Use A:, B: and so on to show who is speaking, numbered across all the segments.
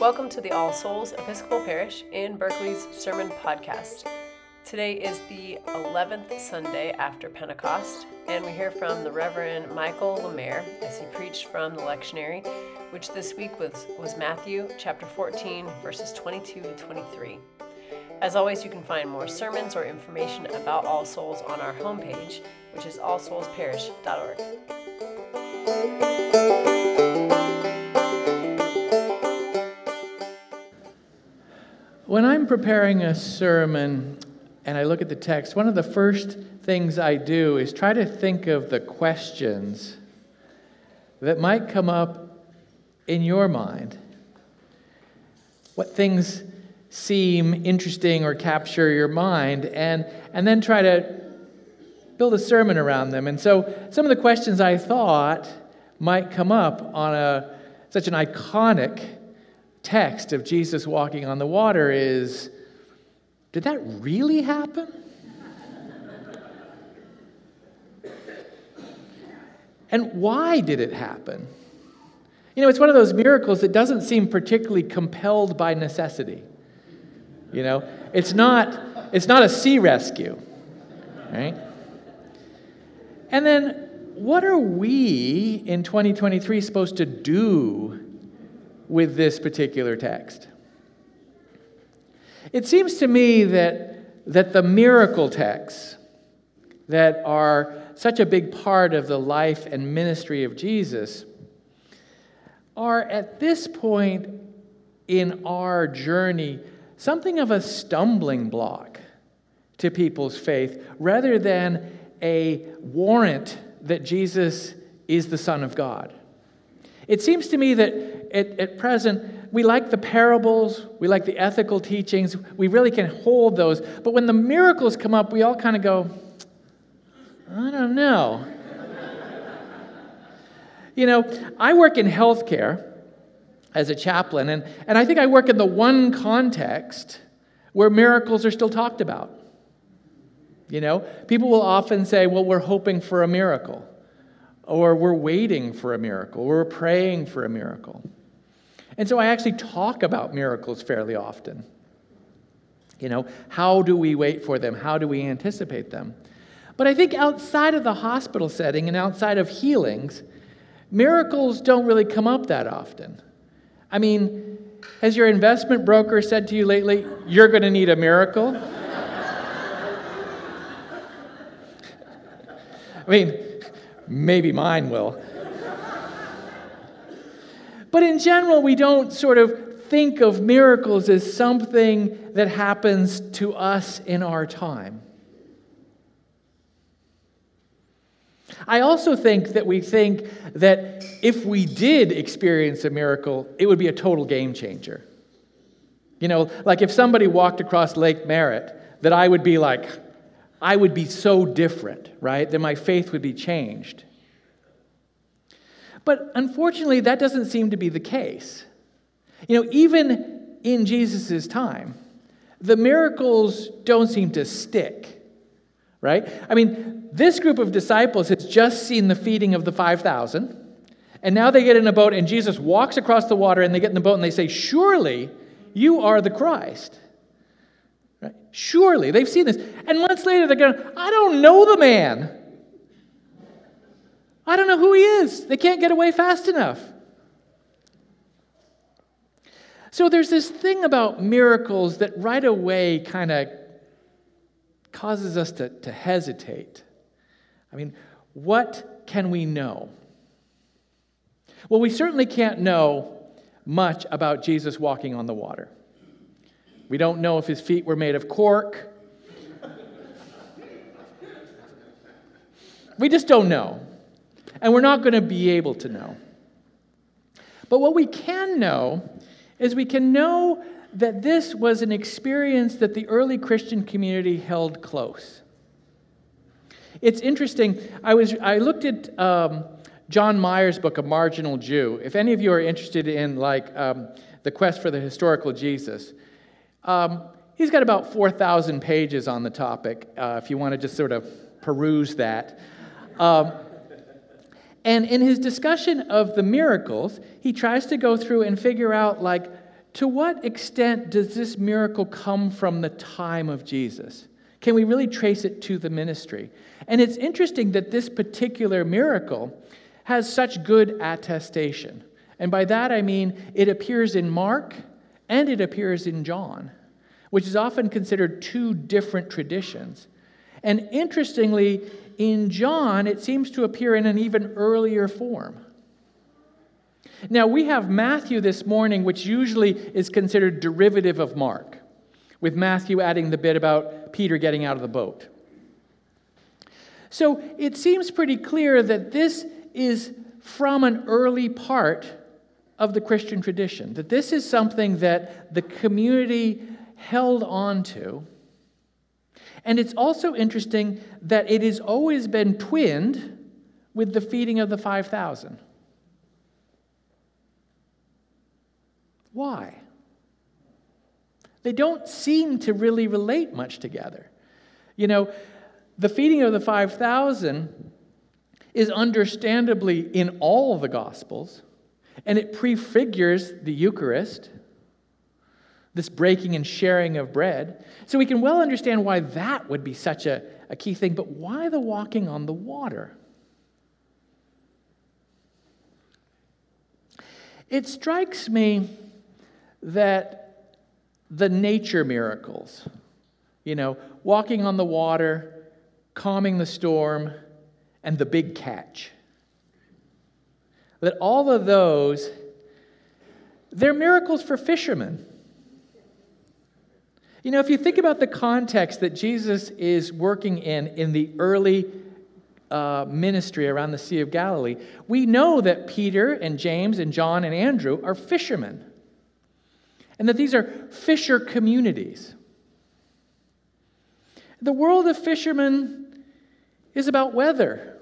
A: Welcome to the All Souls Episcopal Parish in Berkeley's Sermon Podcast. Today is the 11th Sunday after Pentecost, and we hear from the Reverend Michael Lemaire as he preached from the lectionary, which this week was, was Matthew chapter 14, verses 22 to 23. As always, you can find more sermons or information about All Souls on our homepage, which is allsoulsparish.org.
B: When I'm preparing a sermon and I look at the text, one of the first things I do is try to think of the questions that might come up in your mind. What things seem interesting or capture your mind, and, and then try to build a sermon around them. And so some of the questions I thought might come up on a, such an iconic text of Jesus walking on the water is did that really happen? and why did it happen? You know, it's one of those miracles that doesn't seem particularly compelled by necessity. You know, it's not, it's not a sea rescue, right? And then, what are we in 2023 supposed to do with this particular text. It seems to me that, that the miracle texts that are such a big part of the life and ministry of Jesus are at this point in our journey something of a stumbling block to people's faith rather than a warrant that Jesus is the Son of God. It seems to me that at, at present, we like the parables, we like the ethical teachings, we really can hold those. But when the miracles come up, we all kind of go, I don't know. you know, I work in healthcare as a chaplain, and, and I think I work in the one context where miracles are still talked about. You know, people will often say, well, we're hoping for a miracle or we're waiting for a miracle, or we're praying for a miracle. And so I actually talk about miracles fairly often. You know, how do we wait for them? How do we anticipate them? But I think outside of the hospital setting and outside of healings, miracles don't really come up that often. I mean, has your investment broker said to you lately, you're going to need a miracle? I mean, Maybe mine will. but in general, we don't sort of think of miracles as something that happens to us in our time. I also think that we think that if we did experience a miracle, it would be a total game changer. You know, like if somebody walked across Lake Merritt, that I would be like, I would be so different, right? That my faith would be changed. But unfortunately, that doesn't seem to be the case. You know, even in Jesus' time, the miracles don't seem to stick, right? I mean, this group of disciples has just seen the feeding of the 5,000, and now they get in a boat, and Jesus walks across the water, and they get in the boat, and they say, Surely you are the Christ. Right? Surely. They've seen this. And months later, they're going, I don't know the man. I don't know who he is. They can't get away fast enough. So there's this thing about miracles that right away kind of causes us to, to hesitate. I mean, what can we know? Well, we certainly can't know much about Jesus walking on the water. We don't know if his feet were made of cork. we just don't know. And we're not going to be able to know. But what we can know is we can know that this was an experience that the early Christian community held close. It's interesting. I, was, I looked at um, John Meier's book, A Marginal Jew. If any of you are interested in like um, the quest for the historical Jesus, um, he's got about 4,000 pages on the topic, uh, if you want to just sort of peruse that. Um, and in his discussion of the miracles, he tries to go through and figure out, like, to what extent does this miracle come from the time of Jesus? Can we really trace it to the ministry? And it's interesting that this particular miracle has such good attestation. And by that I mean it appears in Mark and it appears in John, which is often considered two different traditions. And interestingly, in John, it seems to appear in an even earlier form. Now, we have Matthew this morning, which usually is considered derivative of Mark, with Matthew adding the bit about Peter getting out of the boat. So it seems pretty clear that this is from an early part of the Christian tradition, that this is something that the community held on to. And it's also interesting that it has always been twinned with the feeding of the 5,000. Why? They don't seem to really relate much together. You know, the feeding of the 5,000 is understandably in all the Gospels, and it prefigures the Eucharist, this breaking and sharing of bread. So we can well understand why that would be such a, a key thing, but why the walking on the water? It strikes me that the nature miracles, you know, walking on the water, calming the storm, and the big catch, that all of those, they're miracles for fishermen. You know, if you think about the context that Jesus is working in in the early uh, ministry around the Sea of Galilee, we know that Peter and James and John and Andrew are fishermen, and that these are fisher communities. The world of fishermen is about weather.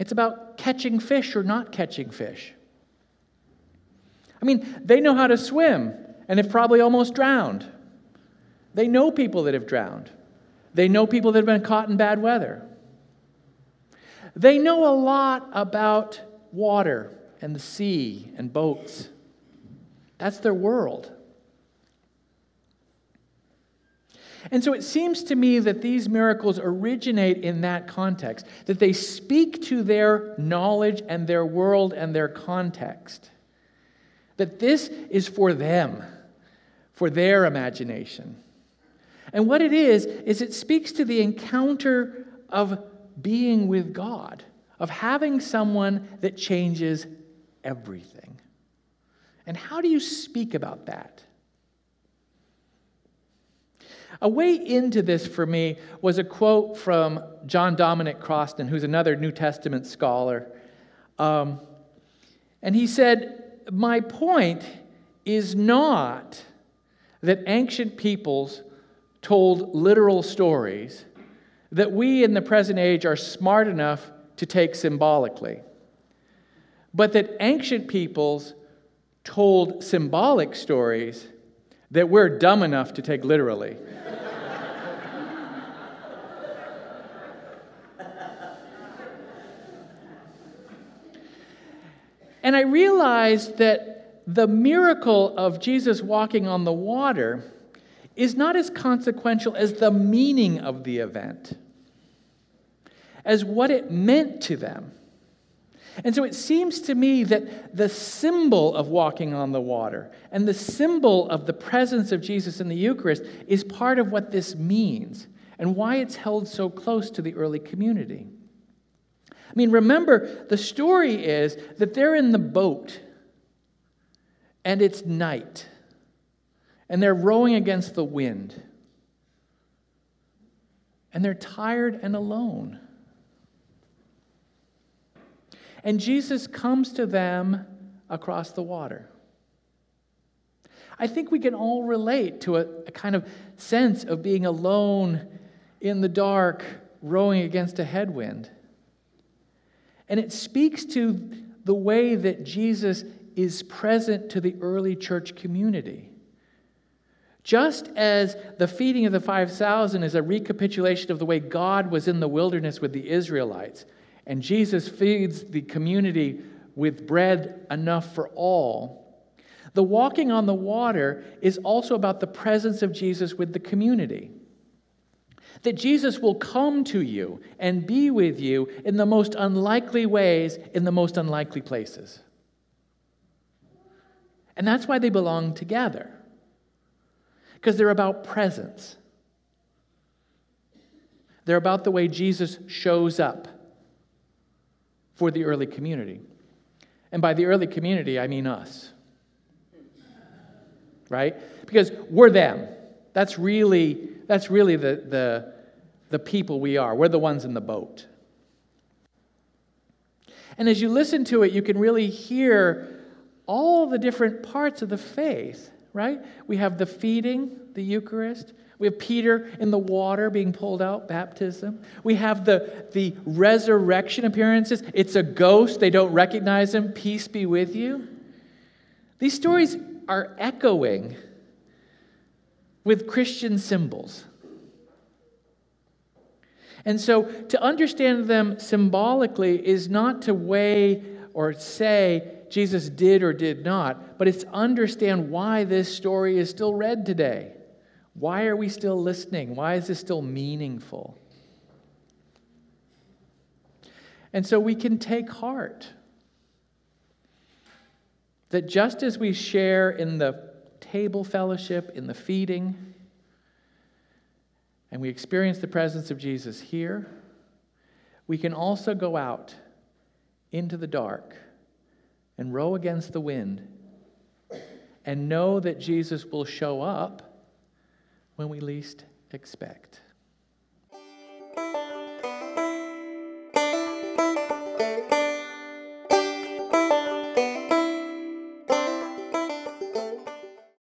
B: It's about catching fish or not catching fish. I mean, they know how to swim and have probably almost drowned. They know people that have drowned. They know people that have been caught in bad weather. They know a lot about water and the sea and boats. That's their world. And so it seems to me that these miracles originate in that context, that they speak to their knowledge and their world and their context. That this is for them, for their imagination. And what it is, is it speaks to the encounter of being with God, of having someone that changes everything. And how do you speak about that? A way into this for me was a quote from John Dominic Crossan, who's another New Testament scholar. Um, and he said, My point is not that ancient peoples told literal stories that we in the present age are smart enough to take symbolically, but that ancient peoples told symbolic stories that we're dumb enough to take literally. and I realized that the miracle of Jesus walking on the water is not as consequential as the meaning of the event, as what it meant to them. And so it seems to me that the symbol of walking on the water and the symbol of the presence of Jesus in the Eucharist is part of what this means and why it's held so close to the early community. I mean, remember, the story is that they're in the boat and it's night and they're rowing against the wind and they're tired and alone. And Jesus comes to them across the water. I think we can all relate to a, a, kind of sense of being alone in the dark, rowing against a headwind. And it speaks to the way that Jesus is present to the early church community. Just as the feeding of the 5,000 is a recapitulation of the way God was in the wilderness with the Israelites, and Jesus feeds the community with bread enough for all, The walking on the water is also about the presence of Jesus with the community. That Jesus will come to you and be with you in the most unlikely ways, in the most unlikely places. And that's why they belong together, because they're about presence. They're about the way Jesus shows up for the early community. And by the early community, I mean us. Right? Because we're them. That's really, that's really the, the, the people we are. We're the ones in the boat. And as you listen to it, you can really hear all the different parts of the faith, right? We have the feeding, the Eucharist. We have Peter in the water being pulled out, baptism. We have the, the resurrection appearances. It's a ghost. They don't recognize him. Peace be with you. These stories are echoing with Christian symbols. And so to understand them symbolically is not to weigh or say Jesus did or did not, but it's understand why this story is still read today. Why are we still listening? Why is this still meaningful? And so we can take heart that just as we share in the table fellowship, in the feeding, and we experience the presence of Jesus here, we can also go out into the dark and row against the wind and know that Jesus will show up when we least expect.